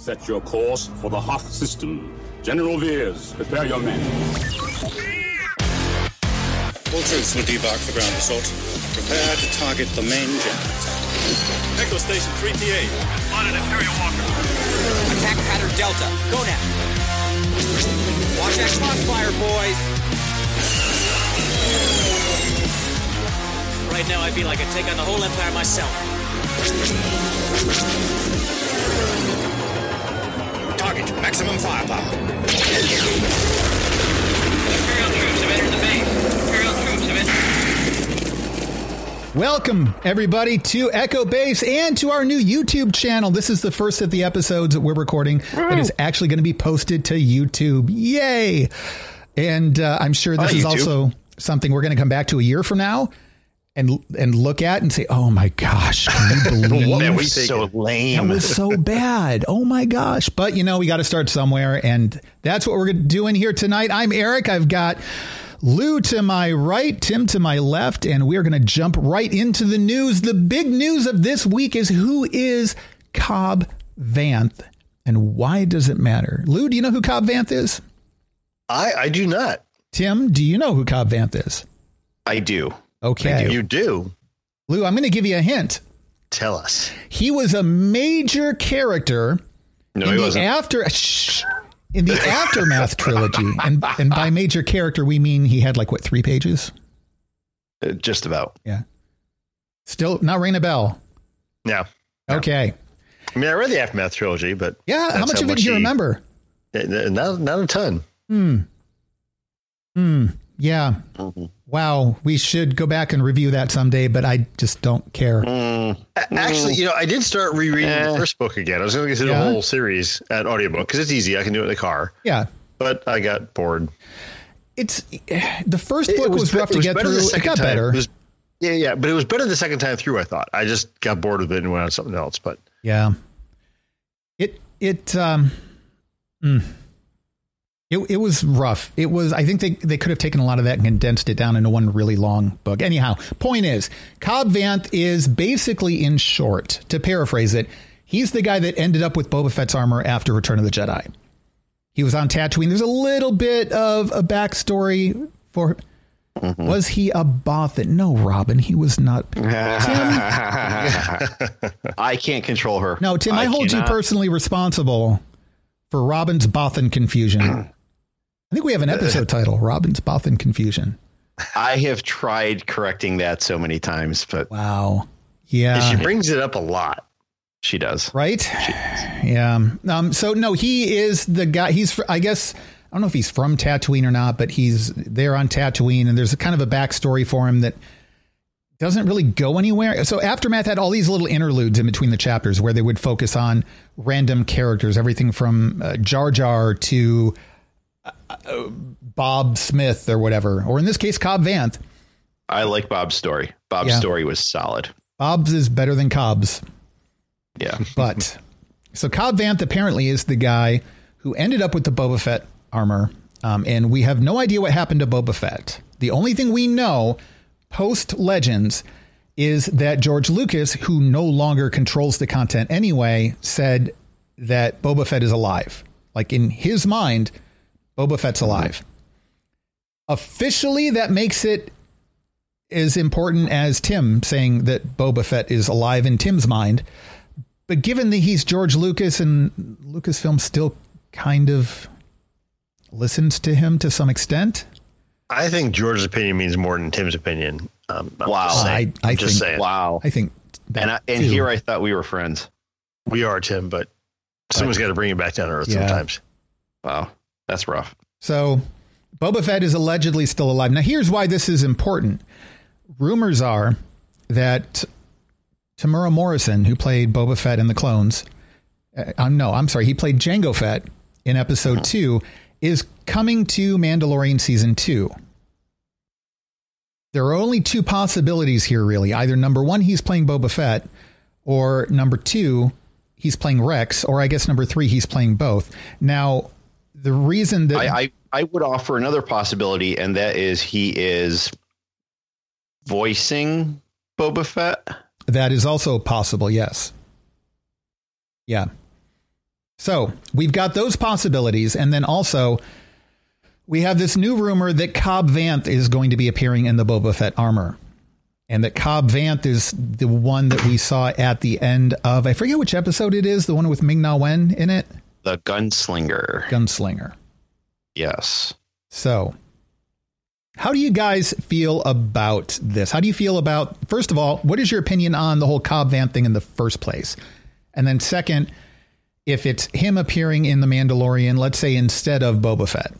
Set your course for the Hoth system. General Veers, prepare your men. All troops will debark for ground assault. Prepare to target the main generator. Echo Station 3PA. Spotted Imperial Walker. Attack pattern Delta. Go now. Watch that crossfire, boys. Right now, I feel like I'd take on the whole Empire myself. Target maximum firepower. Imperial troops have entered the base. Imperial troops have entered. Welcome, everybody, to Echo Base and to our new YouTube channel. This is the first of the episodes that we're recording that is actually going to be posted to YouTube. Yay! And uh, I'm sure this Hi, is YouTube. also something we're going to come back to a year from now and and look at and say, "Oh my gosh, can you believe That was so lame? that was so bad. Oh my gosh. But you know, we got to start somewhere. And that's what we're doing here tonight. I'm Erik. I've got Lou to my right, Tim to my left, and we're going to jump right into the news. The big news of this week is who is Cobb Vanth and why does it matter? Lou, do you know who Cobb Vanth is? I, I do not. Tim, do you know who Cobb Vanth is? I do. Okay. You do. Lou, I'm going to give you a hint. Tell us. He was a major character No, in he the wasn't. after shh, in the aftermath trilogy, and and by major character we mean he had like what three pages? Uh, Just about. Yeah, still not ring a bell. Yeah. Okay, I mean, I read the Aftermath trilogy, but yeah. How much how of it do you remember? uh, not not a ton. Hmm. Hmm. Yeah. Mm-hmm. Wow. We should go back and review that someday, but I just don't care. A- Actually, you know, I did start rereading Eh. the first book again. I was going to get through Yeah? the whole series at audiobook because it's easy. I can do it in the car. Yeah. But I got bored. It's the first book it was, be- rough it to get better the through. It got time. better. It was- yeah, yeah, but it was better the second time through. I thought. I just got bored with it and went on something else. But Yeah. It it um mm. It it was rough. It was I think they they could have taken a lot of that and condensed it down into one really long book. Anyhow, point is, Cobb Vanth is basically in short, to paraphrase it, he's the guy that ended up with Boba Fett's armor after Return of the Jedi. He was on Tatooine. There's a little bit of a backstory for mm-hmm. was he a Bothan? No, Robin, he was not. Tim, I can't control her. No, Tim, I, hold cannot. you personally responsible for Robin's Bothan confusion. I think we have an episode title, Robin's Bothan confusion. I have tried correcting that so many times, but Wow. Yeah. she brings it up a lot. she does. right? She Yeah. Um, so no, he is the guy. He's, I guess, I don't know if he's from Tatooine or not, but he's there on Tatooine, and there's a kind of a backstory for him that doesn't really go anywhere. So Aftermath had all these little interludes in between the chapters where they would focus on random characters, everything from uh, Jar Jar to Bob Smith or whatever, or in this case, Cobb Vanth. I like Bob's story. Bob's Yeah. story was solid. Bob's is better than Cobb's. Yeah. But so Cobb Vanth apparently is the guy who ended up with the Boba Fett armor, um, and we have no idea what happened to Boba Fett. The only thing we know post Legends is that George Lucas, who no longer controls the content anyway, said that Boba Fett is alive. Like in his mind, Boba Fett's alive. Officially, that makes it as important as Tim saying that Boba Fett is alive in Tim's mind. But given that he's George Lucas and Lucasfilm still kind of listens to him to some extent, I think George's opinion means more than Tim's opinion. Um, Wow. just saying. I- I just think- saying. Wow. I think. That And I, and too. here I thought we were friends. We are Tim, but someone's got to bring it back down to earth Yeah. sometimes. Wow. That's rough. So Boba Fett is allegedly still alive. Now, here's why this is important. Rumors are that Temuera Morrison, who played Boba Fett in the clones, uh, um, no, I'm sorry, he played Django Fett in episode two, is coming to Mandalorian season two. There are only two possibilities here, really. Either number one, he's playing Boba Fett, or number two, he's playing Rex, or I guess number three, he's playing both. Now, the reason that I, I, I would offer another possibility, and that is he is voicing Boba Fett. That is also possible, yes. Yeah. So we've got those possibilities. And then also, we have this new rumor that Cobb Vanth is going to be appearing in the Boba Fett armor. And that Cobb Vanth is the one that we saw at the end of, I forget which episode it is, the one with Ming Na Wen in it. The gunslinger. Gunslinger. Yes. So, how do you guys feel about this? How do you feel about, first of all, what is your opinion on the whole Cobb Vanth thing in the first place? And then, second, if it's him appearing in The Mandalorian, let's say instead of Boba Fett?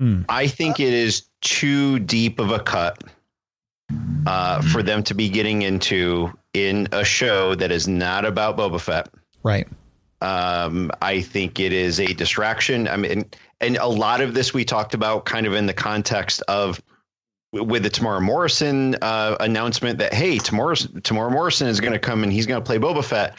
Hmm. I think it is too deep of a cut uh, for them to be getting into in a show that is not about Boba Fett. Right. Um, I think it is a distraction. I mean, and a lot of this we talked about kind of in the context of with the Temuera Morrison uh, announcement that hey, Tamara Temuera Morrison is going to come and he's going to play Boba Fett.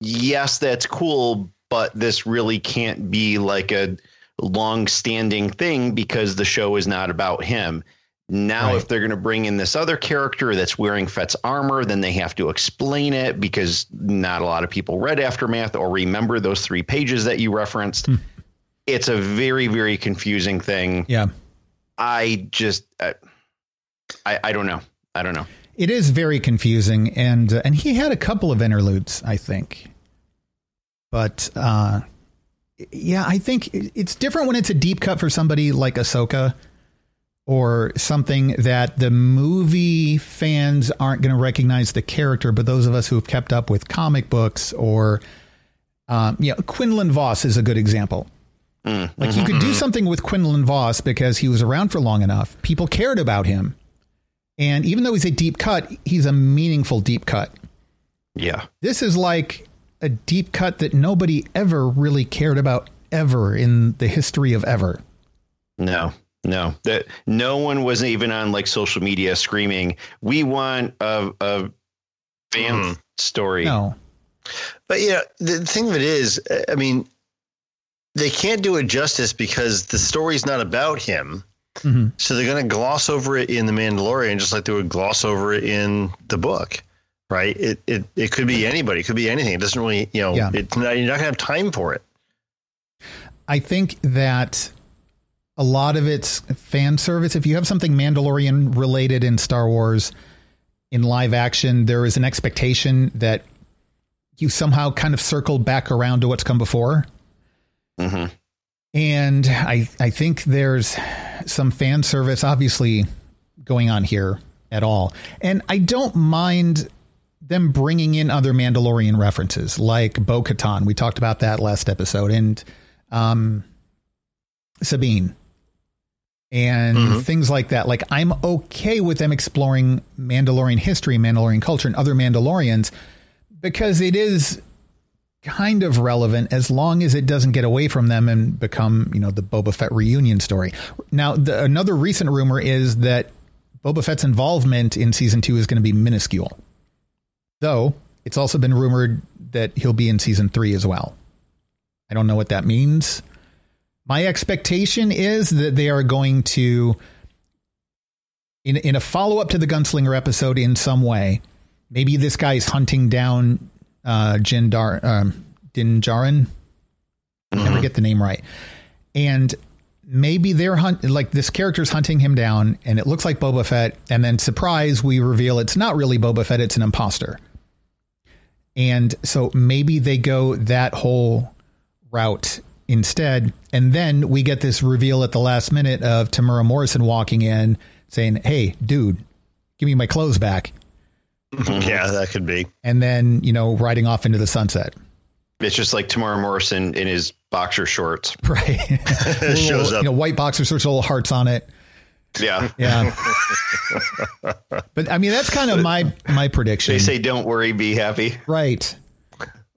Yes, that's cool, but this really can't be like a long-standing thing because the show is not about him. Now, right. if they're going to bring in this other character that's wearing Fett's armor, then they have to explain it because not a lot of people read Aftermath or remember those three pages that you referenced. Hmm. It's a very, very confusing thing. Yeah. I just, uh, I, I don't know. I don't know. It is very confusing, and uh, and he had a couple of interludes, I think. But uh, yeah, I think it's different when it's a deep cut for somebody like Ahsoka or something that the movie fans aren't going to recognize the character, but those of us who have kept up with comic books or, um, you know, Quinlan Vos is a good example. Mm, like mm-hmm. you could do mm-hmm. something with Quinlan Vos because he was around for long enough. People cared about him. And even though he's a deep cut, he's a meaningful deep cut. Yeah. This is like a deep cut that nobody ever really cared about ever in the history of ever. No, no, that no one was even on like social media screaming, "We want a a fan mm. story." No, but yeah, the thing of it is, I mean, they can't do it justice because the story's not about him. Mm-hmm. So they're going to gloss over it in the Mandalorian, just like they would gloss over it in the book right? It it it could be anybody, it could be anything. It doesn't really, you know, yeah. it's not, you're not gonna have time for it. I think that a lot of it's fan service. If you have something Mandalorian related in Star Wars in live action, there is an expectation that you somehow kind of circled back around to what's come before. Mm-hmm. And I I think there's some fan service obviously going on here at all. And I don't mind them bringing in other Mandalorian references like Bo Katan. We talked about that last episode, and um, Sabine and mm-hmm. things like that. Like, I'm okay with them exploring Mandalorian history, Mandalorian culture, and other Mandalorians because it is kind of relevant as long as it doesn't get away from them and become, you know, the Boba Fett reunion story. Now, the, another recent rumor is that Boba Fett's involvement in season two is going to be minuscule. Though it's also been rumored that he'll be in season three as well. I don't know what that means. My expectation is that they are going to, in, in a follow up to the Gunslinger episode in some way, maybe this guy's hunting down uh, Jindar, um, Din Djarin. Mm-hmm. Never get the name right. And maybe they're hunt like this character's hunting him down and it looks like Boba Fett and then surprise we reveal it's not really Boba Fett it's an imposter. And so maybe they go that whole route instead. And then we get this reveal at the last minute of Temuera Morrison walking in saying, Hey, dude, give me my clothes back. Yeah, that could be. And then, you know, riding off into the sunset. It's just like Temuera Morrison in his boxer shorts. Right. little, shows up. You know, white boxer shorts, little hearts on it. Yeah. Yeah. but I mean, that's kind of my my prediction. They say, "Don't worry, be happy." Right.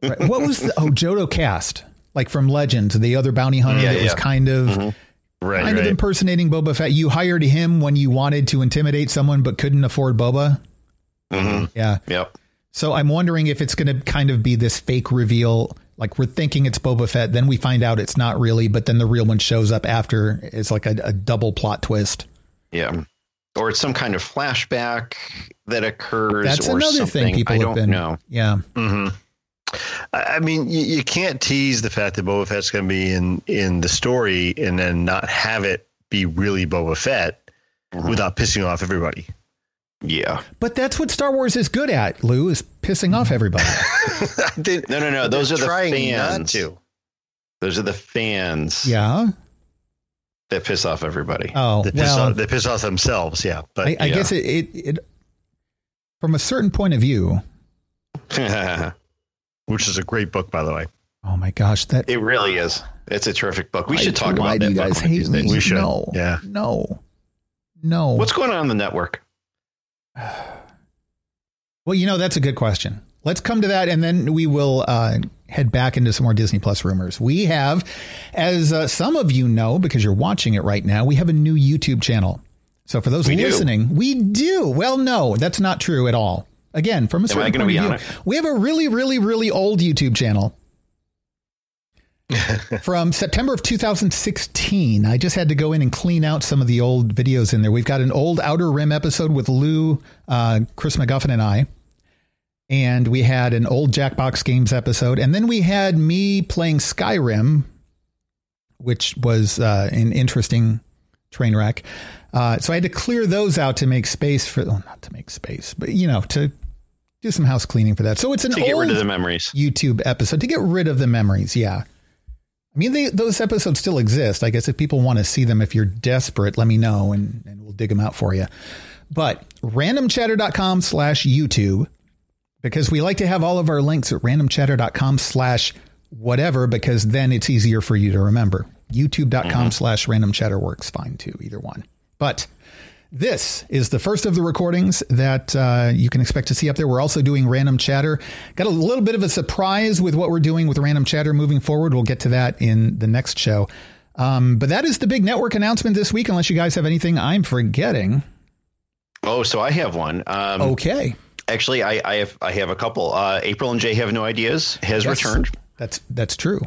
right. What was the oh Jodo Kast like from Legends, the other bounty hunter yeah, that yeah. was kind of. Mm-hmm. Right, kind right. of impersonating Boba Fett. You hired him when you wanted to intimidate someone but couldn't afford Boba. Mm-hmm. Yeah. Yep. So I'm wondering if it's going to kind of be this fake reveal. Like we're thinking it's Boba Fett, then we find out it's not really, but then the real one shows up after. It's like a, a double plot twist. Yeah. Or it's some kind of flashback that occurs. That's another something. thing people I have been. Know. Yeah. Mm-hmm. I I mean, you, you can't tease the fact that Boba Fett's going to be in in the story and then not have it be really Boba Fett mm-hmm. without pissing off everybody. Yeah. But that's what Star Wars is good at, Lou, is pissing off everybody. No, no, no. Those are the trying not fans. to. Those are the fans yeah. that piss off everybody. Oh, They piss, well, off, they piss off themselves. Yeah, but I, I yeah. guess it, it, it, from a certain point of view, which is a great book, by the way. oh my gosh, that it really is. It's a terrific book. We why- should talk why about do that you guys hate me? We should. No, Yeah. no, no. What's going on on the network? Well, you know, that's a good question. Let's come to that, and then we will uh, head back into some more Disney Plus rumors. We have, as uh, some of you know, because you're watching it right now, we have a new YouTube channel. So for those We do. listening, we do. Well, no, that's not true at all. Again, from a certain point of view, we have a really, really, really old YouTube channel. from September of 2016. I just had to go in and clean out some of the old videos in there. We've got an old Outer Rim episode with Lou, uh, Chris McGuffin, and I. And we had an old Jackbox Games episode. And then we had me playing Skyrim, which was uh, an interesting train wreck. Uh, so I had to clear those out to make space for, well, not to make space, but, you know, to do some house cleaning for that. So it's an To get old rid of the memories. YouTube episode to get rid of the memories. Yeah. I mean, they, those episodes still exist. I guess if people want to see them, if you're desperate, let me know and, and we'll dig them out for you. But randomchatter.com slash YouTube, because we like to have all of our links at randomchatter.com slash whatever, because then it's easier for you to remember. YouTube.com mm-hmm. slash randomchatter works fine too, either one. But this is the first of the recordings that uh, you can expect to see up there. We're also doing random chatter. Got a little bit of a surprise with what we're doing with random chatter moving forward. We'll get to that in the next show. Um, but that is the big network announcement this week, unless you guys have anything I'm forgetting. Oh, so I have one. Um, Okay. Actually, I, I have I have a couple. Uh, April and Jay have no ideas has Yes. returned, That's that's true.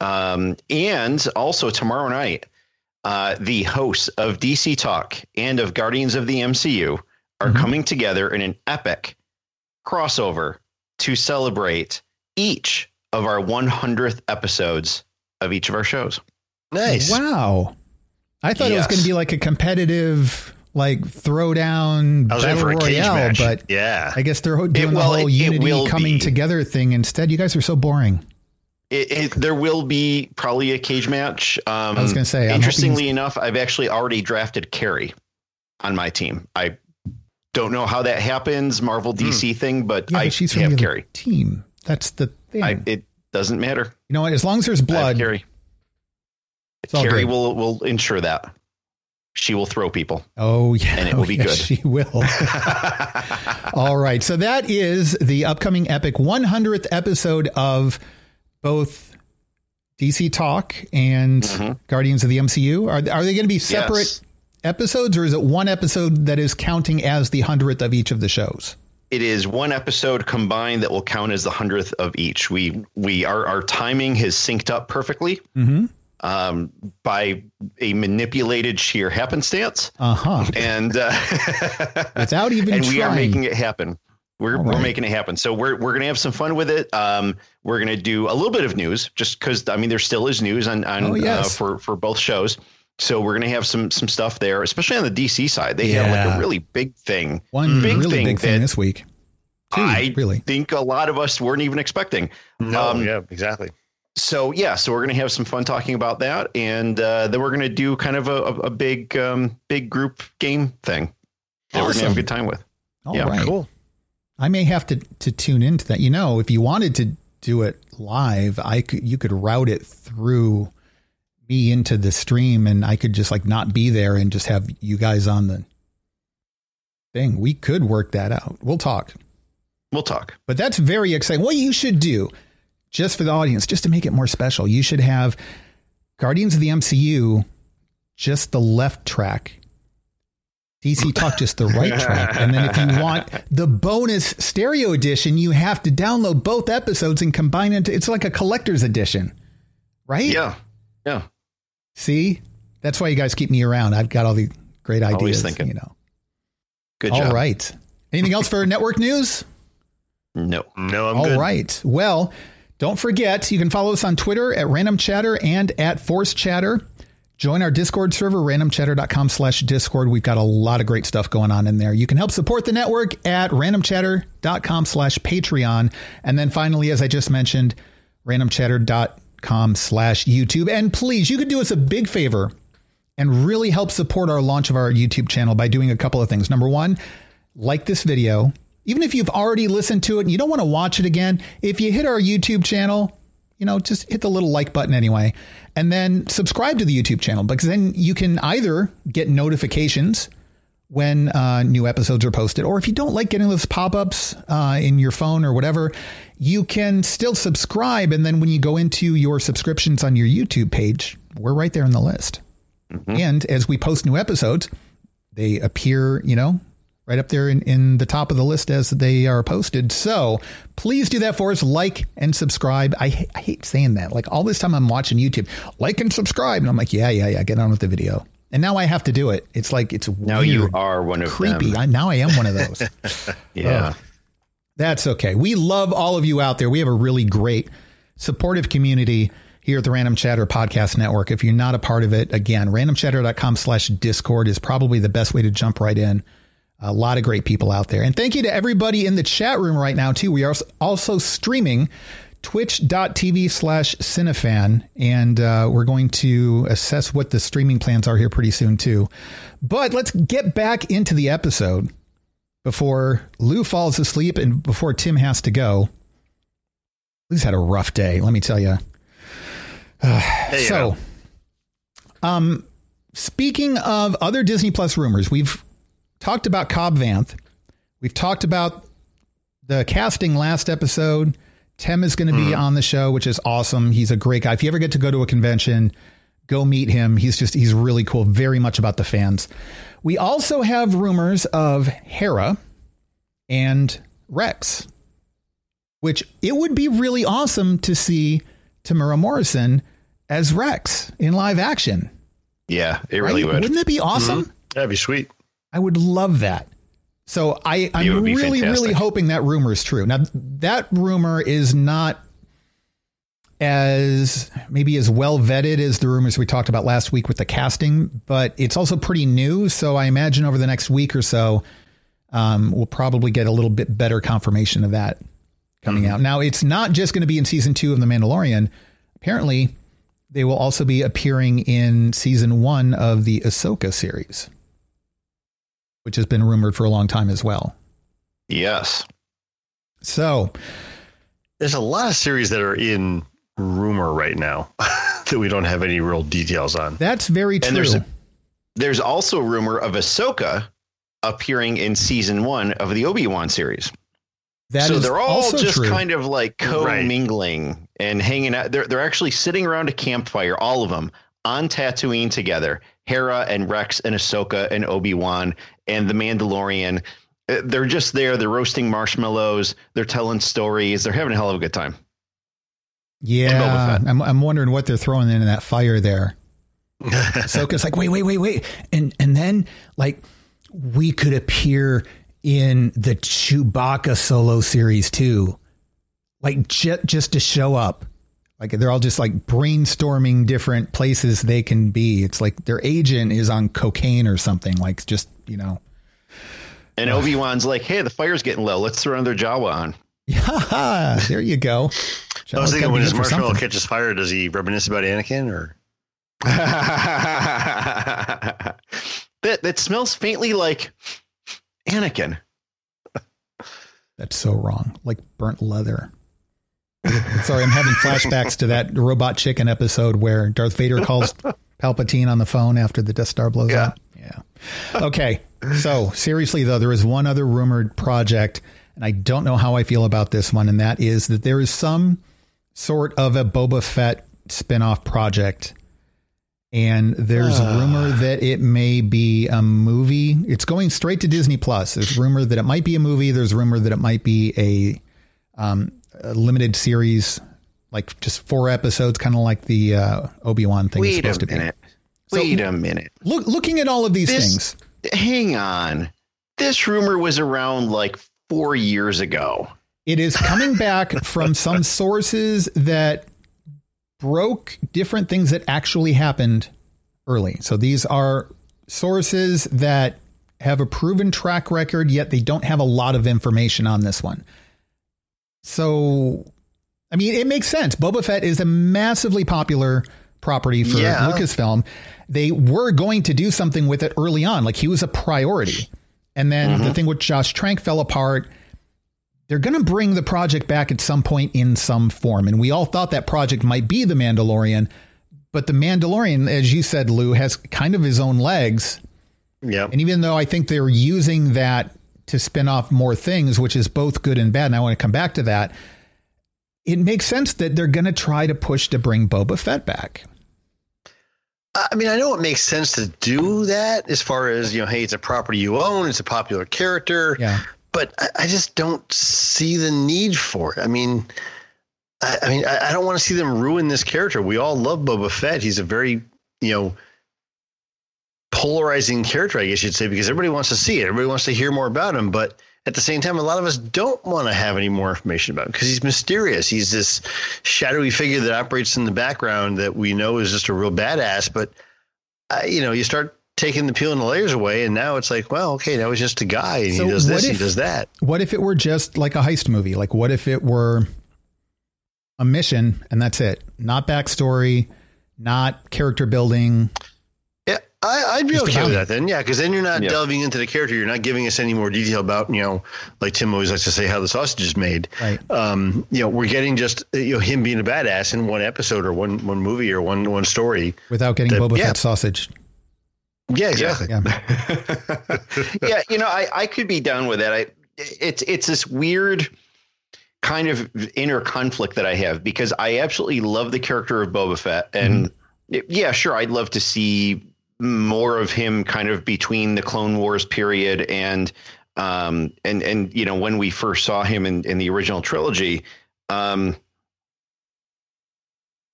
um, and also tomorrow night, uh, the hosts of DC Talk and of Guardians of the MCU are Mhm. coming together in an epic crossover to celebrate each of our 100th episodes of each of our shows. Nice. Wow. I thought it was going to be like a competitive, like throwdown battle for royale, but yeah. I guess they're ho- doing well, the whole it- it unity will coming be. together thing instead. You guys are so boring. It, it, there will be probably a cage match. Um, I was gonna say, interestingly hoping- enough, I've actually already drafted Carrie on my team. I don't know how that happens, Marvel DC thing, but Hmm. Yeah, I but she's from have the other Carrie. team. That's the thing. I, it doesn't matter. you know what? As long as there's blood, Carrie. it's all Carrie good. will will ensure that she will throw people. Oh yeah, and it will Oh, be yes, good. She will. All right, so that is the upcoming epic 100th episode of both DC Talk and Guardians of the MCU. Are are they going to be separate Mm-hmm. Yes. episodes, or is it one episode that is counting as the hundredth of each of the shows? It is one episode combined that will count as the hundredth of each. We we our our timing has synced up perfectly Mm-hmm. um, by a manipulated sheer happenstance. Uh huh. and uh, Without even and we are making it happen. We're, All we're making it happen. So we're we're gonna have some fun with it. Um, we're gonna do a little bit of news, just because I mean there still is news on on Oh, yes. uh, for for both shows. So we're gonna have some some stuff there, especially on the DC side. They have like a really big thing. One big really thing big thing this week. Two, I really. think a lot of us weren't even expecting. No, Um, yeah, exactly. So yeah, so we're gonna have some fun talking about that, and uh, then we're gonna do kind of a, a, a big um, big group game thing that we're gonna have a good time with. All yeah, right. Cool. I may have to to tune into that. You know, if you wanted to do it live, I could you could route it through me into the stream and I could just like not be there and just have you guys on the thing. We could work that out. We'll talk. We'll talk. But that's very exciting. What you should do, just for the audience, just to make it more special, you should have Guardians of the MCU, just the left track. DC Talk just the right track. And then if you want the bonus stereo edition, you have to download both episodes and combine it. It's like a collector's edition, right? Yeah, yeah. See? That's why you guys keep me around. I've got all the great ideas. Always thinking. You know. Good All job. right. Anything else for network news? No. No, I'm All good. right. Well, don't forget, you can follow us on Twitter at Random Chatter and at Force Chatter. Join our Discord server, randomchatter.com slash Discord. We've got a lot of great stuff going on in there. You can help support the network at randomchatter.com slash Patreon. And then finally, as I just mentioned, randomchatter.com slash YouTube. And please, you could do us a big favor and really help support our launch of our YouTube channel by doing a couple of things. Number one, like this video. Even if you've already listened to it and you don't want to watch it again, if you hit our YouTube channel, you know, just hit the little like button anyway. And then subscribe to the YouTube channel because then you can either get notifications when uh, new episodes are posted, or if you don't like getting those pop ups uh, in your phone or whatever, you can still subscribe. And then when you go into your subscriptions on your YouTube page, we're right there in the list. And as we post new episodes, they appear, you know, right up there in, in the top of the list as they are posted. So please do that for us. Like and subscribe. I, I hate saying that. Like all this time I'm watching YouTube, like and subscribe. And I'm like, yeah, yeah, yeah, get on with the video. And now I have to do it. It's like, it's Now weird, you are one of creepy. I, now I am one of those. Yeah. That's okay. We love all of you out there. We have a really great supportive community here at the Random Chatter Podcast Network. If you're not a part of it, again, randomchatter.com slash discord is probably the best way to jump right in. A lot of great people out there. And thank you to everybody in the chat room right now, too. We are also streaming twitch.tv slash cinefan and uh, we're going to assess what the streaming plans are here pretty soon too but let's get back into the episode before Lou falls asleep and before Tim has to go. Lou's had a rough day, let me tell you. Hey, so, know. um, speaking of other Disney Plus rumors, we've talked about Cobb Vanth. We've talked about the casting last episode. Tim is going to be mm-hmm. on the show, which is awesome. He's a great guy. If you ever get to go to a convention, go meet him. He's just he's really cool. Very much about the fans. We also have rumors of Hera and Rex, which it would be really awesome to see Temuera Morrison as Rex in live action. Yeah, it really right? would. Wouldn't it be mm-hmm. awesome? That'd be sweet. I would love that. So I, I'm really, fantastic. really hoping that rumor is true. Now that rumor is not as maybe as well vetted as the rumors we talked about last week with the casting, but it's also pretty new. So I imagine over the next week or so, um, we'll probably get a little bit better confirmation of that coming Mm-hmm. out. Now it's not just going to be in season two of The Mandalorian. Apparently, they will also be appearing in season one of the Ahsoka series, which has been rumored for a long time as well. Yes. So There's a lot of series that are in rumor right now that we don't have any real details on. that's very true. And there's there's also rumor of Ahsoka appearing in season one of the Obi Wan series. That so is they're all just true. kind of like co-mingling and hanging out. They're they're actually sitting around a campfire, all of them on Tatooine together. Hera and Rex and Ahsoka and Obi Wan and the Mandalorian. Uh, They're just there. They're roasting marshmallows. They're telling stories. They're having a hell of a good time. yeah, I'm, I'm wondering what they're throwing in that fire there. Ahsoka's like, wait, wait, wait, wait, and and then like we could appear in the Chewbacca solo series too, like just just to show up. Like they're all just like brainstorming different places they can be. It's like their agent is on cocaine or something. Like just you know, And Obi Wan's like, "Hey, the fire's getting low. Let's throw another Jawa on." yeah, there you go. I was thinking when his marshmallow catches fire, does he reminisce about Anakin or? that that smells faintly like Anakin. That's so wrong. Like burnt leather. Sorry, I'm having flashbacks to that robot chicken episode where Darth Vader calls Palpatine on the phone after the Death Star blows Yeah. up. Yeah. Okay. So seriously though, there is one other rumored project, and I don't know how I feel about this one, and that is that there is some sort of a Boba Fett spin-off project. And there's rumor that it may be a movie. It's going straight to Disney Plus. There's rumor that it might be a movie. There's rumor that it might be a, um, a limited series, like just four episodes, kind of like the uh, Obi Wan thing is Wait a supposed to minute. So- Wait a minute. Look, looking at all of these This- things, Hang on. This rumor was around like four years ago. It is coming back from some sources that broke different things that actually happened early. So these are sources that have a proven track record, yet they don't have a lot of information on this one. So, I mean, it makes sense. Boba Fett is a massively popular property for Yeah. Lucasfilm. They were going to do something with it early on, like he was a priority. And then the mm-hmm. thing with Josh Trank fell apart. They're going to bring the project back at some point in some form. And we all thought that project might be The Mandalorian. But The Mandalorian, as you said, Lou, has kind of his own legs. Yep. And even though I think they're using that to spin off more things, which is both good and bad, and I want to come back to that, it makes sense that they're going to try to push to bring Boba Fett back. I mean, I know it makes sense to do that as far as, you know, hey, it's a property you own, it's a popular character. Yeah. But I, I just don't see the need for it. I mean, I, I mean, I, I don't want to see them ruin this character. We all love Boba Fett. He's a very, you know, polarizing character, I guess you'd say, because everybody wants to see it. Everybody wants to hear more about him. But at the same time, a lot of us don't want to have any more information about him because he's mysterious. He's this shadowy figure that operates in the background that we know is just a real badass. But, uh, you know, you start taking the peel and the layers away, and now it's like, well, okay, now he's just a guy and So he does this, if- he does that. What if it were just like a heist movie? Like, what if it were a mission and that's it? Not backstory, not character building. Yeah, I, I'd be Just okay with that then. Yeah, because then you're not Yeah. delving into the character. You're not giving us any more detail about, you know, like Tim always likes to say, how the sausage is made. Right. Um, you know, we're getting just uh, you know him being a badass in one episode or one one movie or one one story. Without getting That- Boba yeah. Fett sausage. Yeah, exactly. Yeah. yeah, you know, I, I could be down with that. I it's it's this weird kind of inner conflict that I have because I absolutely love the character of Boba Fett, and yeah, sure, I'd love to see more of him kind of between the Clone Wars period and um and and you know when we first saw him in in the original trilogy. Um,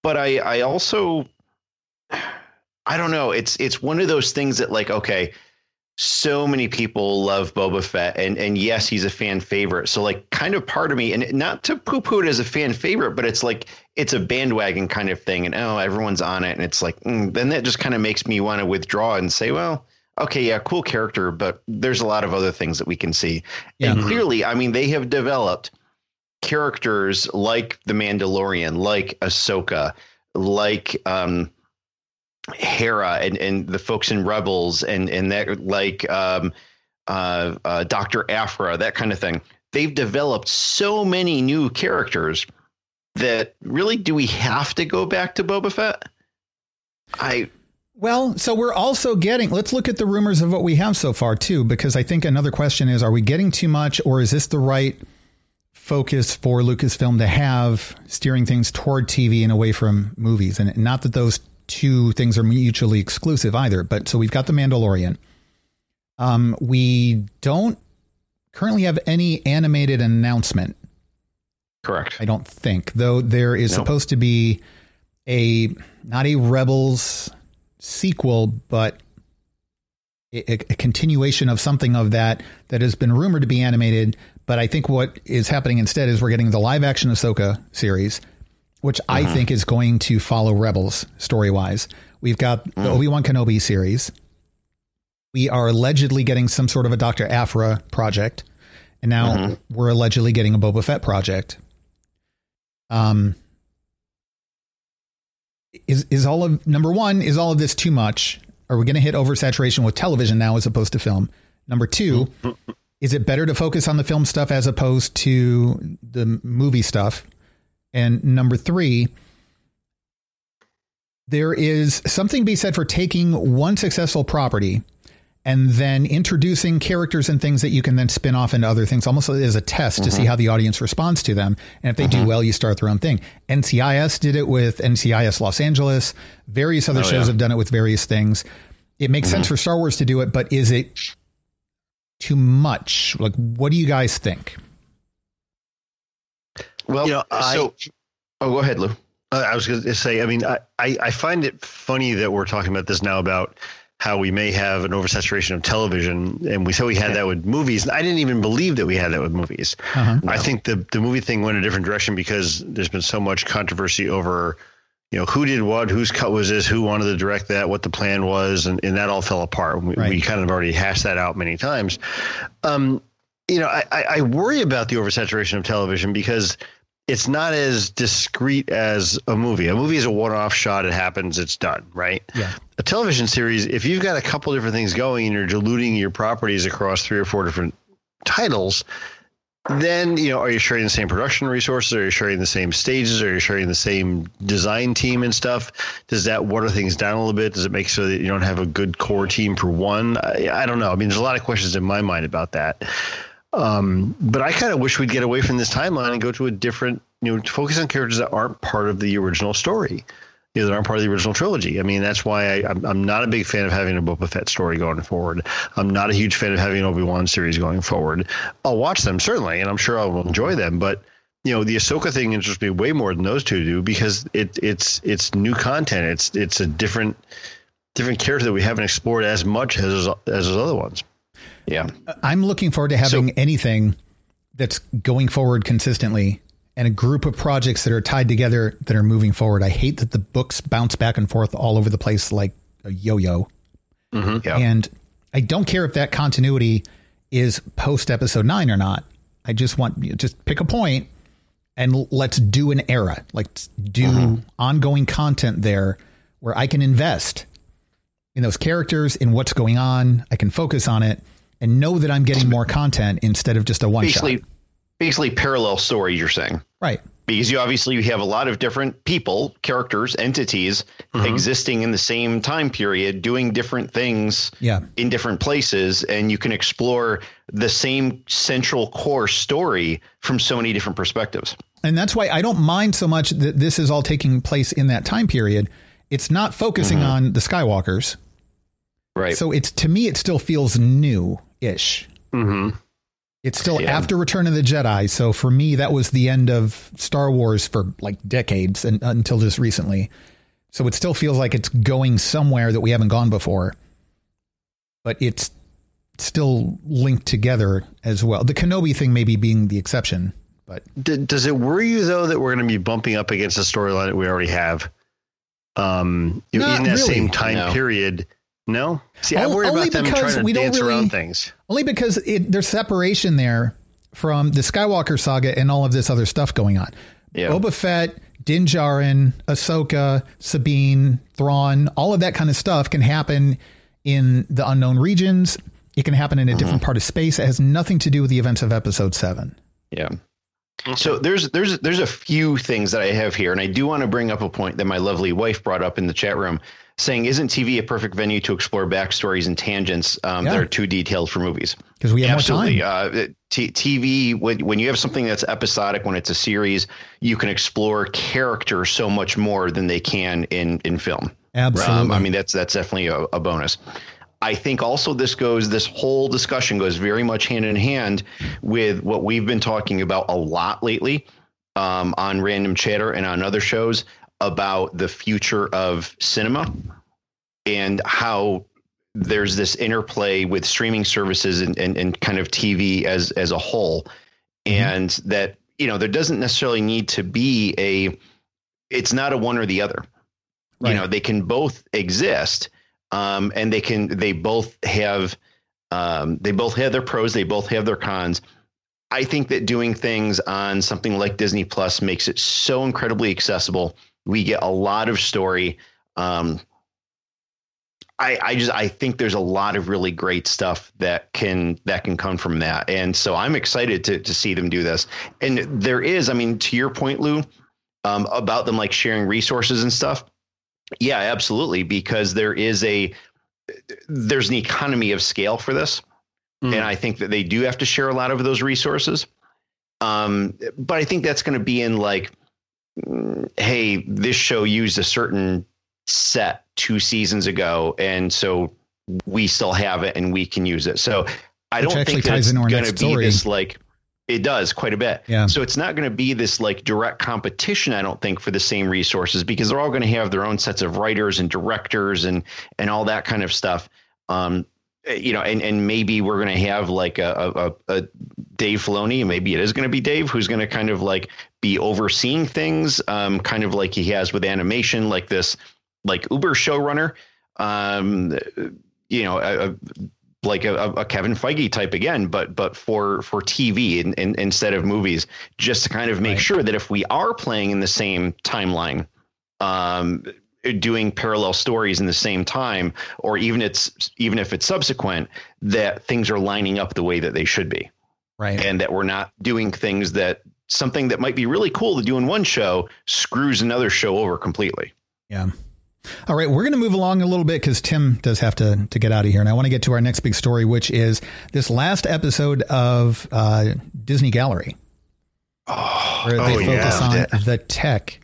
but I I also I don't know. It's it's one of those things that like okay, so many people love Boba Fett, and and yes, he's a fan favorite. So like, kind of part of me, and not to poo poo it as a fan favorite, but it's like it's a bandwagon kind of thing, and oh, everyone's on it, and it's like mm, then that just kind of makes me want to withdraw and say, well. Okay, yeah, cool character, but there's a lot of other things that we can see. And clearly, I mean, they have developed characters like the Mandalorian, like Ahsoka, like um, Hera, and and the folks in Rebels, and and that like um, uh, uh, Doctor Aphra, that kind of thing. They've developed so many new characters that really, do we have to go back to Boba Fett? I Well, so we're also getting, let's look at the rumors of what we have so far, too, because I think another question is are we getting too much or is this the right focus for Lucasfilm to have steering things toward TV and away from movies? And not that those two things are mutually exclusive either, but so we've got The Mandalorian. Um, we don't currently have any animated announcement. correct. I don't think, though there is No. supposed to be a not a Rebels sequel, but a, a continuation of something of that that has been rumored to be animated. But I think what is happening instead is we're getting the live action Ahsoka series, which I mm-hmm. think is going to follow Rebels story wise. We've got the mm. Obi Wan Kenobi series. We are allegedly getting some sort of a Doctor Aphra project, and now mm-hmm. we're allegedly getting a Boba Fett project. Um, is is all of number one is all of this too much? Are we going to hit oversaturation with television now as opposed to film? Number two, mm. is it better to focus on the film stuff as opposed to the movie stuff? And number three, there is something to be said for taking one successful property and then introducing characters and things that you can then spin off into other things, almost as a test to see mm-hmm. how the audience responds to them. And if they do mm-hmm. well, you start their own thing. NCIS did it with NCIS Los Angeles. Various other oh, shows have done it with various things. It makes sense mm-hmm. for Star Wars to do it, but is it too much? Like, what do you guys think? Well, You know, I- so oh, go ahead, Lou. Uh, I was going to say, I mean, I, I, I find it funny that we're talking about this now about how we may have an oversaturation of television, and we said we had that with movies. I didn't even believe that we had that with movies. Uh-huh. I think the the movie thing went a different direction because there's been so much controversy over, you know, who did what, whose cut was this, who wanted to direct that, what the plan was, and, and that all fell apart. We, Right. we kind of already hashed that out many times. Um, you know, I, I worry about the oversaturation of television because it's not as discreet as a movie. A movie is a one-off shot; it happens, it's done, right? Yeah. A television series, if you've got a couple different things going and you're diluting your properties across three or four different titles, then you know, are you sharing the same production resources? Are you sharing the same stages? Are you sharing the same design team and stuff? Does that water things down a little bit? Does it make so that you don't have a good core team for one? I, I don't know. I mean, there's a lot of questions in my mind about that. Um, but I kind of wish we'd get away from this timeline and go to a different, you know, focus on characters that aren't part of the original story, you know, that aren't part of the original trilogy. I mean, that's why I, I'm, I'm not a big fan of having a Boba Fett story going forward. I'm not a huge fan of having an Obi Wan series going forward. I'll watch them certainly, and I'm sure I will enjoy them. But you know, the Ahsoka thing interests me way more than those two do because it it's it's new content. It's it's a different different character that we haven't explored as much as as those other ones. Yeah. I'm looking forward to having anything that's going forward consistently and a group of projects that are tied together that are moving forward. I hate that the books bounce back and forth all over the place like a yo-yo. Mm-hmm. Yeah. And I don't care if that continuity is post episode 9 or not. I just want you just pick a point and let's do an era. Let's do mm-hmm. ongoing content there where I can invest in those characters, in what's going on. I can focus on it and know that I'm getting more content instead of just a one shot. basically, basically parallel stories. You're saying Right. because you obviously you have a lot of different people, characters, entities mm-hmm. existing in the same time period, doing different things Yeah. in different places, and you can explore the same central core story from so many different perspectives. And that's why I don't mind so much that this is all taking place in that time period. It's not focusing mm-hmm. on the Skywalkers. Right. So it's to me, it still feels new ish. Mm-hmm. It's still Yeah. after Return of the Jedi. So for me, that was the end of Star Wars for like decades and until just recently. So it still feels like it's going somewhere that we haven't gone before, but it's still linked together as well. The Kenobi thing maybe being the exception, but D- does it worry you though that we're going to be bumping up against a storyline that we already have? Um, you know, Not in that really. same time No. period. No, see, I worry only about them because trying to we don't dance really- around things. Only because it, there's separation there from the Skywalker saga and all of this other stuff going on. Yeah. Boba Fett, Din Djarin, Ahsoka, Sabine, Thrawn, all of that kind of stuff can happen in the unknown regions. It can happen in a different mm-hmm. part of space. It has nothing to do with the events of Episode Seven. Yeah. So there's there's there's a few things that I have here, and I do want to bring up a point that my lovely wife brought up in the chat room, saying, "Isn't TV a perfect venue to explore backstories and tangents um, that are too detailed for movies?" Because we have Absolutely. more time. Uh, t- TV, when, when you have something that's episodic, when it's a series, you can explore character so much more than they can in in film. Absolutely. Um, I mean, that's that's definitely a, a bonus. I think also this goes, this whole discussion goes very much hand in hand with what we've been talking about a lot lately um, on Random Chatter and on other shows about the future of cinema and how there's this interplay with streaming services and, and, and kind of TV as as a whole, and that you know there doesn't necessarily need to be a, it's not a one or the other. Right. You know, they can both exist, um, and they can they both have um, they both have their pros, they both have their cons. I think that doing things on something like Disney Plus makes it so incredibly accessible. We get a lot of story. Um, I, I just I think there's a lot of really great stuff that can that can come from that, and so I'm excited to to see them do this. And there is, I mean, to your point, Lou, um, about them like sharing resources and stuff. Yeah, absolutely, because there is a there's an economy of scale for this, Mm. and I think that they do have to share a lot of those resources. Um, but I think that's going to be in like, mm, hey, this show used a certain set two seasons ago, and so we still have it and we can use it. So I Which don't think it's going to be this like, It does quite a bit. Yeah. So it's not going to be this like direct competition, I don't think, for the same resources because they're all going to have their own sets of writers and directors and and all that kind of stuff. Um, you know, and and maybe we're going to have like a, a, a Dave Filoni, maybe it is going to be Dave who's going to kind of like be overseeing things, um, kind of like he has with animation, like this, like Uber showrunner. Um, you know, a, a like a, a, Kevin Feige type again, but but for for TV and, and instead of movies, just to kind of make right. sure that if we are playing in the same timeline, um, doing parallel stories in the same time, or even it's even if it's subsequent, that things are lining up the way that they should be, right? And that we're not doing things that something that might be really cool to do in one show screws another show over completely. Yeah. All right, we're going to move along a little bit because Tim does have to to get out of here, and I want to get to our next big story, which is this last episode of uh, Disney Gallery, oh, where they oh, focus yeah. on the tech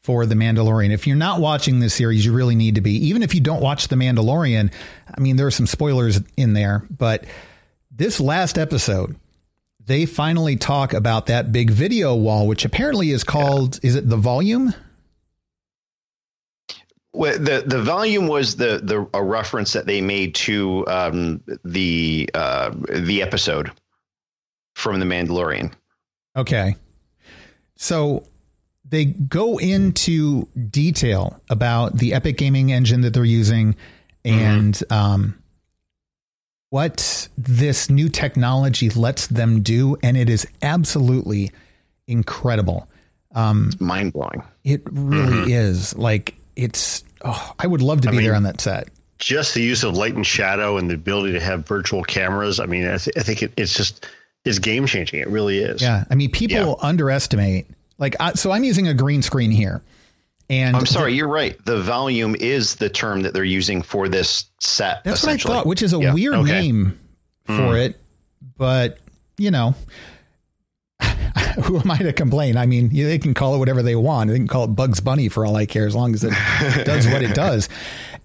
for the Mandalorian. If you're not watching this series, you really need to be. Even if you don't watch the Mandalorian, I mean, there are some spoilers in there, but this last episode. They finally talk about that big video wall, which apparently is called, yeah. is it the volume? Well, the the volume was the the a reference that they made to um, the uh, the episode from the Mandalorian. Okay, so they go into detail about the Epic Gaming engine that they're using and mm-hmm. um, what this new technology lets them do, and it is absolutely incredible. Um, mind blowing. It really mm-hmm. is. Like it's oh, I would love to be I mean, there on that set. Just the use of light and shadow and the ability to have virtual cameras. I mean, I, th- I think it, it's just it's game changing. It really is. Yeah, I mean, people yeah. underestimate. Like, I, so I'm using a green screen here. And I'm sorry, the, you're right. The volume is the term that they're using for this set. That's what I thought, which is a yeah. weird okay. name for mm. it. But you know, who am I to complain? I mean, they can call it whatever they want. They can call it Bugs Bunny for all I care, as long as it does what it does.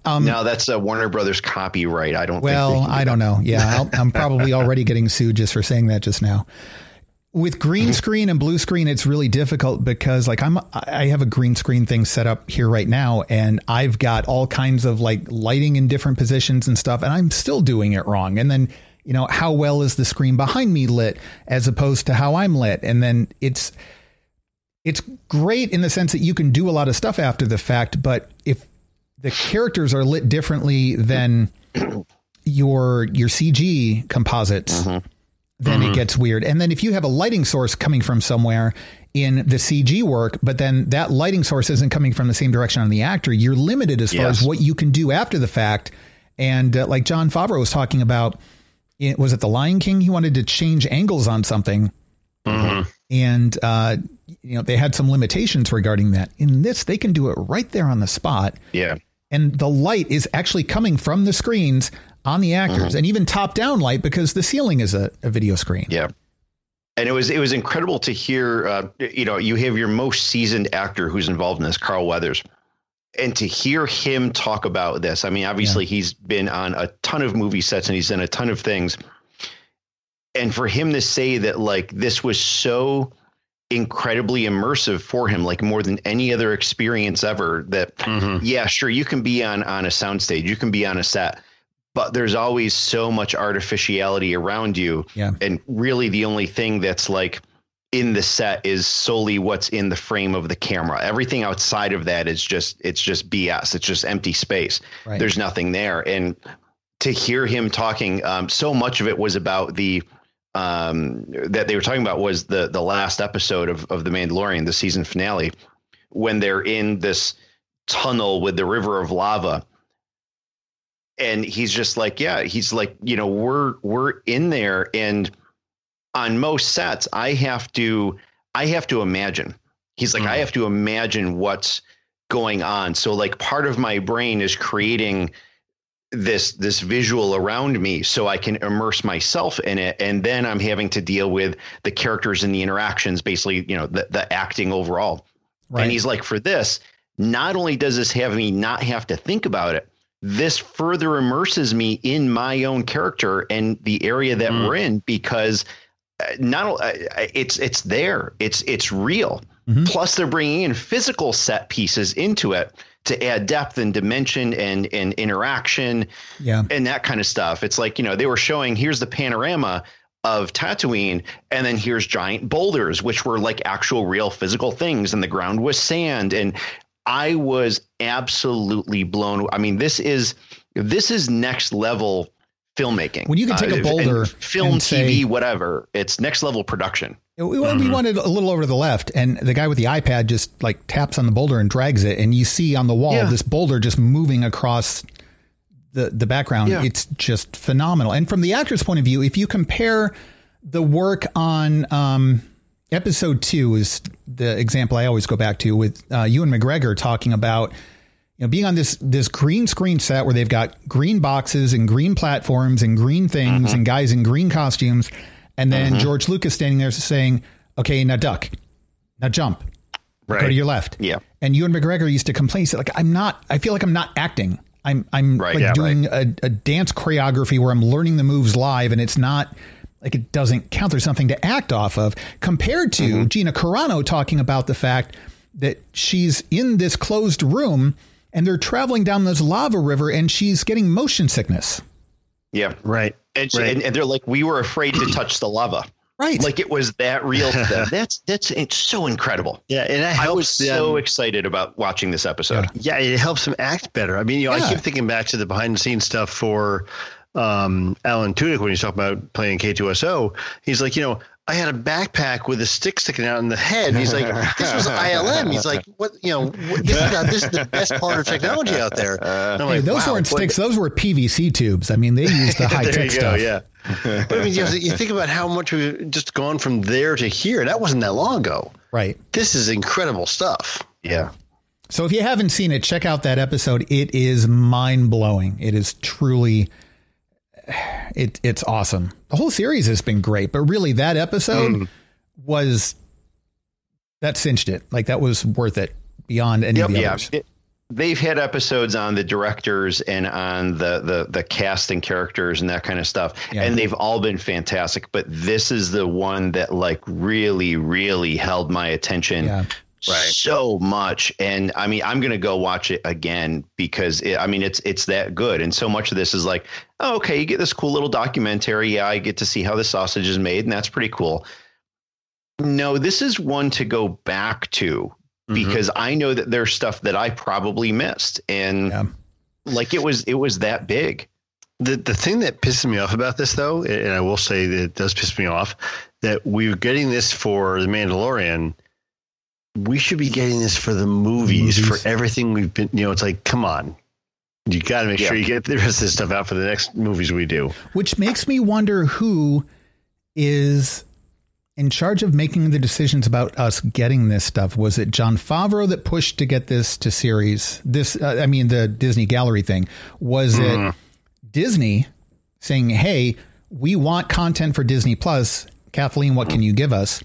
Um, no, that's a Warner Brothers copyright. I don't. Well, I don't know. Yeah, i am probably already getting sued just for saying that just now. With green screen and blue screen, it's really difficult because, like, I'm I have a green screen thing set up here right now, and I've got all kinds of like lighting in different positions and stuff, and I'm still doing it wrong. And then you know, how well is the screen behind me lit as opposed to how I'm lit? And then it's it's great in the sense that you can do a lot of stuff after the fact, but if the characters are lit differently than your your CG composites, mm-hmm. then mm-hmm. it gets weird. And then if you have a lighting source coming from somewhere in the CG work, but then that lighting source isn't coming from the same direction on the actor, you're limited as yes. far as what you can do after the fact. And uh, like Jon Favreau was talking about, it, was it the Lion King? He wanted to change angles on something, mm-hmm. and uh, you know they had some limitations regarding that. In this, they can do it right there on the spot. Yeah, and the light is actually coming from the screens on the actors, mm-hmm. and even top down light because the ceiling is a, a video screen. Yeah and it was it was incredible to hear. Uh, you know, you have your most seasoned actor who's involved in this, Carl Weathers, and to hear him talk about this, I mean, obviously yeah. he's been on a ton of movie sets and he's done a ton of things. And for him to say that like this was so incredibly immersive for him, like more than any other experience ever, that mm-hmm. yeah, sure, you can be on on a soundstage, you can be on a set, but there's always so much artificiality around you. Yeah. And really the only thing that's like in the set is solely what's in the frame of the camera. Everything outside of that is just it's just BS. It's just empty space. Right. There's nothing there. And to hear him talking, um, so much of it was about the um, that they were talking about was the the last episode of of the Mandalorian, the season finale, when they're in this tunnel with the river of lava. And he's just like, yeah, he's like, you know, we're we're in there and on most sets, I have to I have to imagine. He's like, mm. I have to imagine what's going on. So like part of my brain is creating this this visual around me so I can immerse myself in it. And then I'm having to deal with the characters and the interactions, basically, you know, the, the acting overall. Right. And he's like, for this, not only does this have me not have to think about it, this further immerses me in my own character and the area that mm. we're in because not uh, it's it's there. It's it's real. Mm-hmm. Plus, they're bringing in physical set pieces into it to add depth and dimension and and interaction, Yeah. and that kind of stuff. It's like you know they were showing here's the panorama of Tatooine, and then here's giant boulders, which were like actual real physical things, and the ground was sand, and I was absolutely blown. I mean, this is this is next level filmmaking. When you can take a and boulder film, and say- TV, whatever, it's next level production. We, we wanted a little over to the left, and the guy with the iPad just like taps on the boulder and drags it, and you see on the wall Yeah. this boulder just moving across the the background. Yeah. It's just phenomenal. And from the actor's point of view, if you compare the work on um, episode two, is the example I always go back to with uh, Ewan McGregor talking about you know, being on this this green screen set where they've got green boxes and green platforms and green things Mm-hmm. and guys in green costumes, and then George Lucas standing there saying, "Okay, now duck, now jump, go to your left." Yeah. And Ewan McGregor used to complain, he said, "Like I'm not, I feel like I'm not acting. I'm I'm Right, like yeah, doing a, a dance choreography where I'm learning the moves live, and it's not." Like it doesn't count. There's something to act off of compared to Mm-hmm. Gina Carano talking about the fact that she's in this closed room and they're traveling down this lava river and she's getting motion sickness. Yeah, Right. and, she- Right. and, and they're like, we were afraid to touch the lava. Right. Like it was that real to them. That's that's it's so incredible. Yeah, and that I was them. so excited about watching this episode. Yeah, it helps them act better. I mean, you know, Yeah. I keep thinking back to the behind the scenes stuff for um, Alan Tudyk when he's talking about playing K2SO. He's like, you know, I had a backpack with a stick sticking out in the head. He's like, this was ILM. He's like, what, you know, this, is, this is the best part of technology out there. I'm Hey, like, those wow, weren't what- sticks; those were PVC tubes. I mean, they used the high tech you go, stuff. yeah. but I mean, you, know, you think about how much we've just gone from there to here. That wasn't that long ago. Right. This is incredible stuff. Yeah. So if you haven't seen it, check out that episode. It is mind blowing. It is truly, it it's awesome. The whole series has been great, but really that episode Mm. was that cinched it. Like that was worth it beyond any of the yeah. others. It- they've had episodes on the directors and on the the the cast and characters and that kind of stuff, Yeah. and they've all been fantastic. But this is the one that like really, really held my attention. Yeah. So much, and I mean, I'm gonna go watch it again because it, I mean, it's it's that good, and so much of this is like, oh, okay, you get this cool little documentary. Yeah, I get to see how the sausage is made, and that's pretty cool. No, this is one to go back to mm-hmm. because I know that there's stuff that I probably missed, and Yeah. like it was it was that big. The the thing that pisses me off about this, though, and I will say that it does piss me off, that we're getting this for the Mandalorian. We should be getting this for the movies, Movies. for everything we've been. You know, it's like, come on, you got to make Yeah. sure you get the rest of this stuff out for the next movies we do. Which makes me wonder who is in charge of making the decisions about us getting this stuff. Was it Jon Favreau that pushed to get this to series? This, uh, I mean, the Disney Gallery thing. Was it Disney saying, "Hey, we want content for Disney Plus"? Kathleen, what can you give us?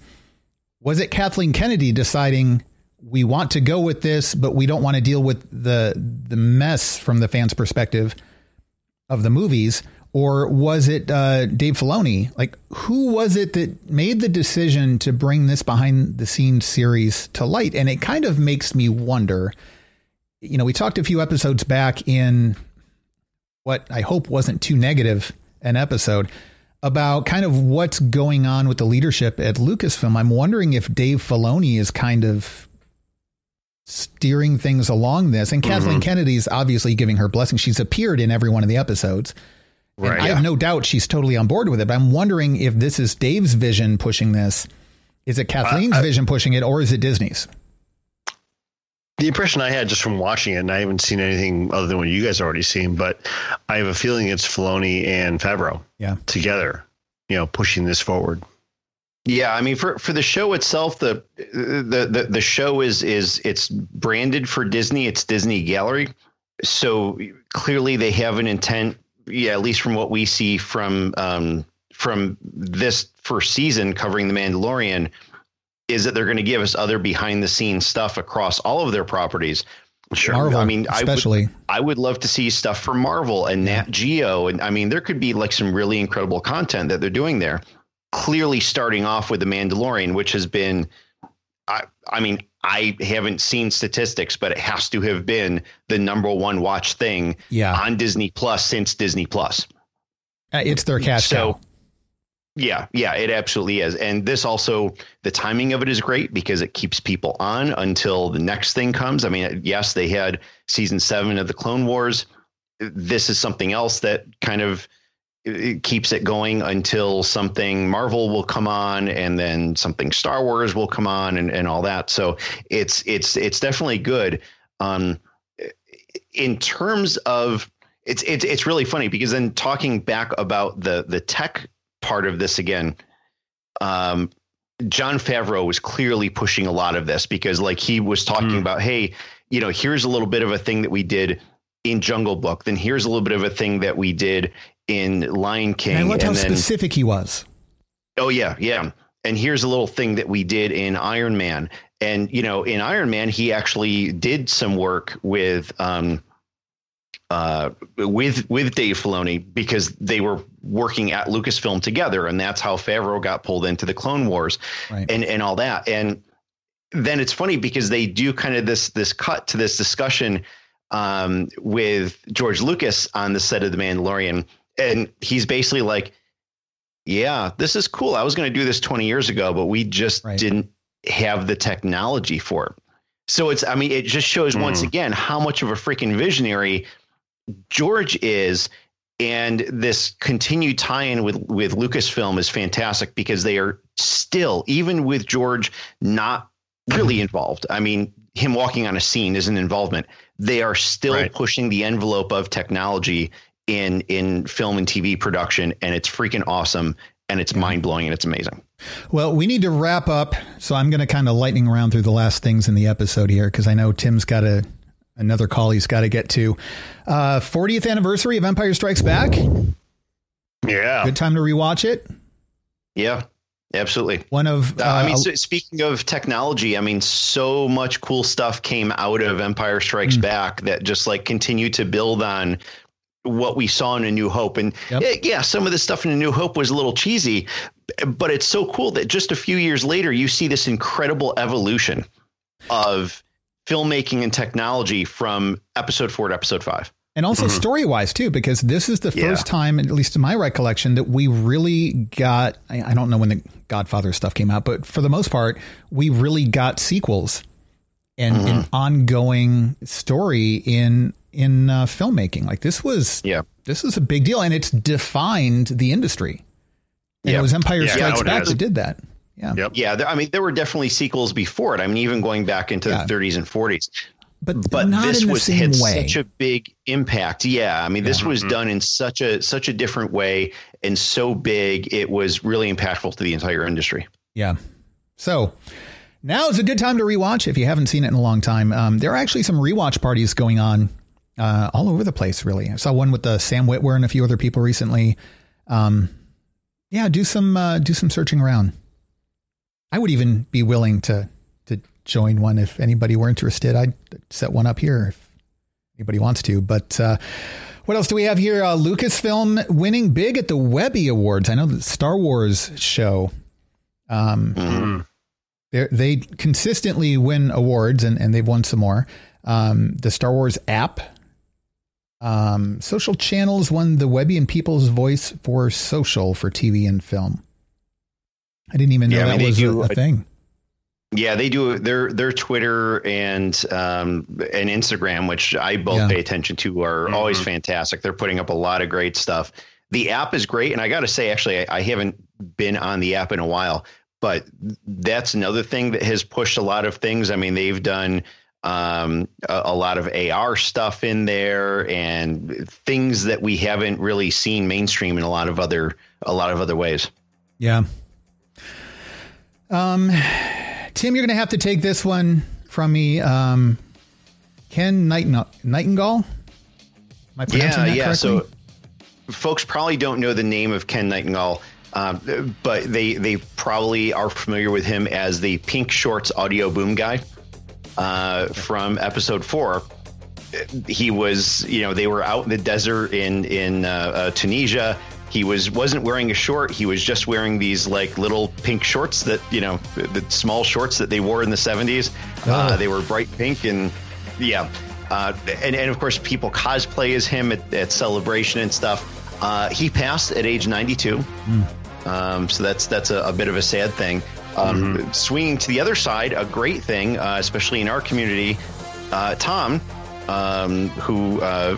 Was it Kathleen Kennedy deciding we want to go with this, but we don't want to deal with the the mess from the fans' perspective of the movies? Or was it uh, Dave Filoni? Like, who was it that made the decision to bring this behind the scenes series to light? And it kind of makes me wonder. You know, we talked a few episodes back in what I hope wasn't too negative an episode about kind of what's going on with the leadership at Lucasfilm. I'm wondering if Dave Filoni is kind of steering things along this. And Kathleen mm-hmm. Kennedy's obviously giving her blessing. She's appeared in every one of the episodes. And Right, I have no doubt she's totally on board with it. But I'm wondering if this is Dave's vision pushing this. Is it Kathleen's vision pushing it, or is it Disney's? The impression I had just from watching it, and I haven't seen anything other than what you guys already seen, but I have a feeling it's Filoni and Favreau Yeah. together, you know, pushing this forward. Yeah, I mean for for the show itself, the the the, the show is is it's branded for Disney. It's Disney Gallery, so clearly they have an intent. Yeah, at least from what we see from um, from this first season covering the Mandalorian, is that they're going to give us other behind the scenes stuff across all of their properties. Sure, Marvel, I mean, especially. I would, I would love to see stuff from Marvel and Nat Geo, and I mean, there could be like some really incredible content that they're doing there clearly starting off with the Mandalorian, which has been, I, I mean, I haven't seen statistics, but it has to have been the number one watch thing Yeah. on Disney Plus since Disney Plus. Uh, It's their cash So- cow. Yeah, yeah, it absolutely is. And this also, the timing of it is great because it keeps people on until the next thing comes. I mean, yes, they had season seven of the Clone Wars. This is something else that kind of keeps it going until something Marvel will come on and then something Star Wars will come on and, and all that. So it's it's it's definitely good. Um in terms of it's it's it's really funny because then talking back about the the tech part of this again, um, Jon Favreau was clearly pushing a lot of this because like he was talking about, hey, you know, here's a little bit of a thing that we did in Jungle Book, then here's a little bit of a thing that we did in Lion King, And look how and then specific he was. Oh yeah, yeah. And here's a little thing that we did in Iron Man. And you know, in Iron Man, he actually did some work with um uh with with Dave Filoni because they were working at Lucasfilm together, and that's how Favreau got pulled into the Clone Wars Right. and and all that. And then it's funny because they do kind of this this cut to this discussion um, with George Lucas on the set of The Mandalorian, and he's basically like, "Yeah, this is cool. I was going to do this 20 years ago, but we just Right. didn't have the technology for it." So it's, I mean, it just shows once again how much of a freaking visionary George is. And this continued tie-in with with Lucasfilm is fantastic because they are still, even with George not really involved. I mean, him walking on a scene is an involvement. They are still Right. pushing the envelope of technology in in film and TV production, and it's freaking awesome, and it's mind blowing, and it's amazing. Well, we need to wrap up, so I'm going to kind of lightning around through the last things in the episode here because I know Tim's got a another call he's got to get to. Uh, 40th anniversary of Empire Strikes Back. Yeah. Good time to rewatch it. Yeah, absolutely. One of uh, Uh, I mean, so speaking of technology, I mean, so much cool stuff came out of Empire Strikes Mm. Back that just like continued to build on what we saw in A New Hope. And Yep. eh, yeah, some of the stuff in A New Hope was a little cheesy, but it's so cool that just a few years later, you see this incredible evolution of filmmaking and technology from episode four to episode five. and also story wise too, because this is the Mm-hmm. Yeah. first time, at least in my recollection, that we really got. I, I don't know when the Godfather stuff came out, but for the most part, we really got sequels and Mm-hmm. an ongoing story in in uh, filmmaking. Like this was Yeah. this is a big deal, and it's defined the industry. And Yeah. it was Empire Yeah, Strikes no, Back has. that did that. Yeah, Yep. Yeah, there, I mean, there were definitely sequels before it. I mean, even going back into Yeah. the 30s and 40s. but but this was had way. such a big impact. Yeah, I mean, this was done in such a such a different way and so big. It was really impactful to the entire industry. Yeah. So now is a good time to rewatch if you haven't seen it in a long time. Um, there are actually some rewatch parties going on uh, all over the place, really. I saw one with uh, Sam Witwer and a few other people recently. Um, yeah, do some uh, do some searching around. I would even be willing to to join one if anybody were interested. I'd set one up here if anybody wants to. But uh, what else do we have here? Uh, Lucasfilm winning big at the Webby Awards. I know the Star Wars show. Um, Mm-hmm. they're- consistently win awards and, and they've won some more. Um, the Star Wars app, um, social channels won the Webby and People's Voice for social for TV and film. I didn't even know Yeah, I that mean, was a, do a a- thing. Yeah, they do their their Twitter and um, and Instagram, which I both Yeah. pay attention to, are always fantastic. They're putting up a lot of great stuff. The app is great, and I got to say, actually, I, I haven't been on the app in a while, but that's another thing that has pushed a lot of things. I mean, they've done um, a, a lot of AR stuff in there and things that we haven't really seen mainstream in a lot of other a lot of other ways. Yeah. Um, Tim, you're going to have to take this one from me. Um, Ken Nighting- Nightingale? Am I pronouncing yeah, that yeah. correctly? So, folks probably don't know the name of Ken Nightingale, um, but they they probably are familiar with him as the Pink Shorts audio boom guy uh, from episode four. He was, you know, they were out in the desert in in uh, uh, Tunisia, he was wasn't wearing a short. He was just wearing these like little pink shorts that you know, the, small shorts that they wore in the '70s. Uh, Oh. they were bright pink and yeah, uh, and and of course people cosplay as him at, at celebration and stuff. Uh, he passed at age 92, um, so that's that's a, a bit of a sad thing. Um, Swinging to the other side, a great thing, uh, especially in our community. Uh, Tom, um, who uh,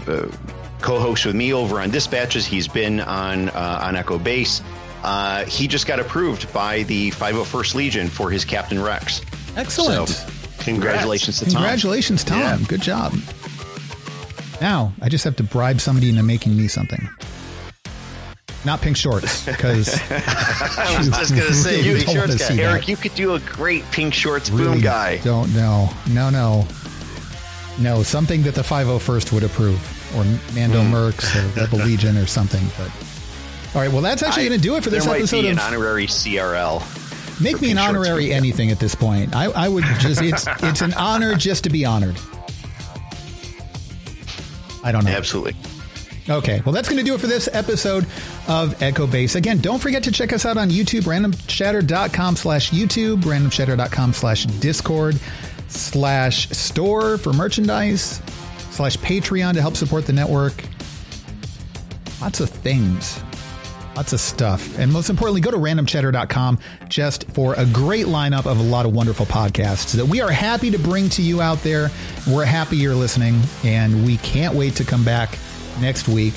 co-hosts with me over on Dispatches, he's been on uh, on Echo Base. Uh, he just got approved by the 501st Legion for his Captain Rex. Excellent. So, congratulations to Tom. Congratulations, Tom. Yeah. Good job. Now, I just have to bribe somebody into making me something. Not pink shorts, because I was just gonna say, You don't shorts guy. that. Erik, you could do a great pink shorts really boom guy. Don't know. No, no. No, something that the 501st would approve, or Mando Hmm. Mercs, or Rebel Legion, or something. But all right, well, that's actually going to do it for this there might episode be of an honorary CRL. Make me an honorary anything at this point. I, I would just it's it's an honor just to be honored. I don't know. Absolutely. Okay, well, that's going to do it for this episode of Echo Base. Again, don't forget to check us out on YouTube, randomchatter.com slash YouTube, randomchatter.com slash Discord slash store for merchandise, slash Patreon to help support the network. Lots of things. Lots of stuff. And most importantly, go to randomchatter.com just for a great lineup of a lot of wonderful podcasts that we are happy to bring to you out there. We're happy you're listening, and we can't wait to come back next week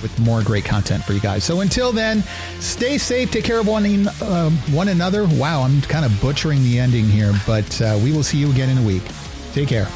with more great content for you guys. So until then, stay safe, take care of one, uh, one another. Wow, I'm kind of butchering the ending here, but uh, we will see you again in a week. Take care.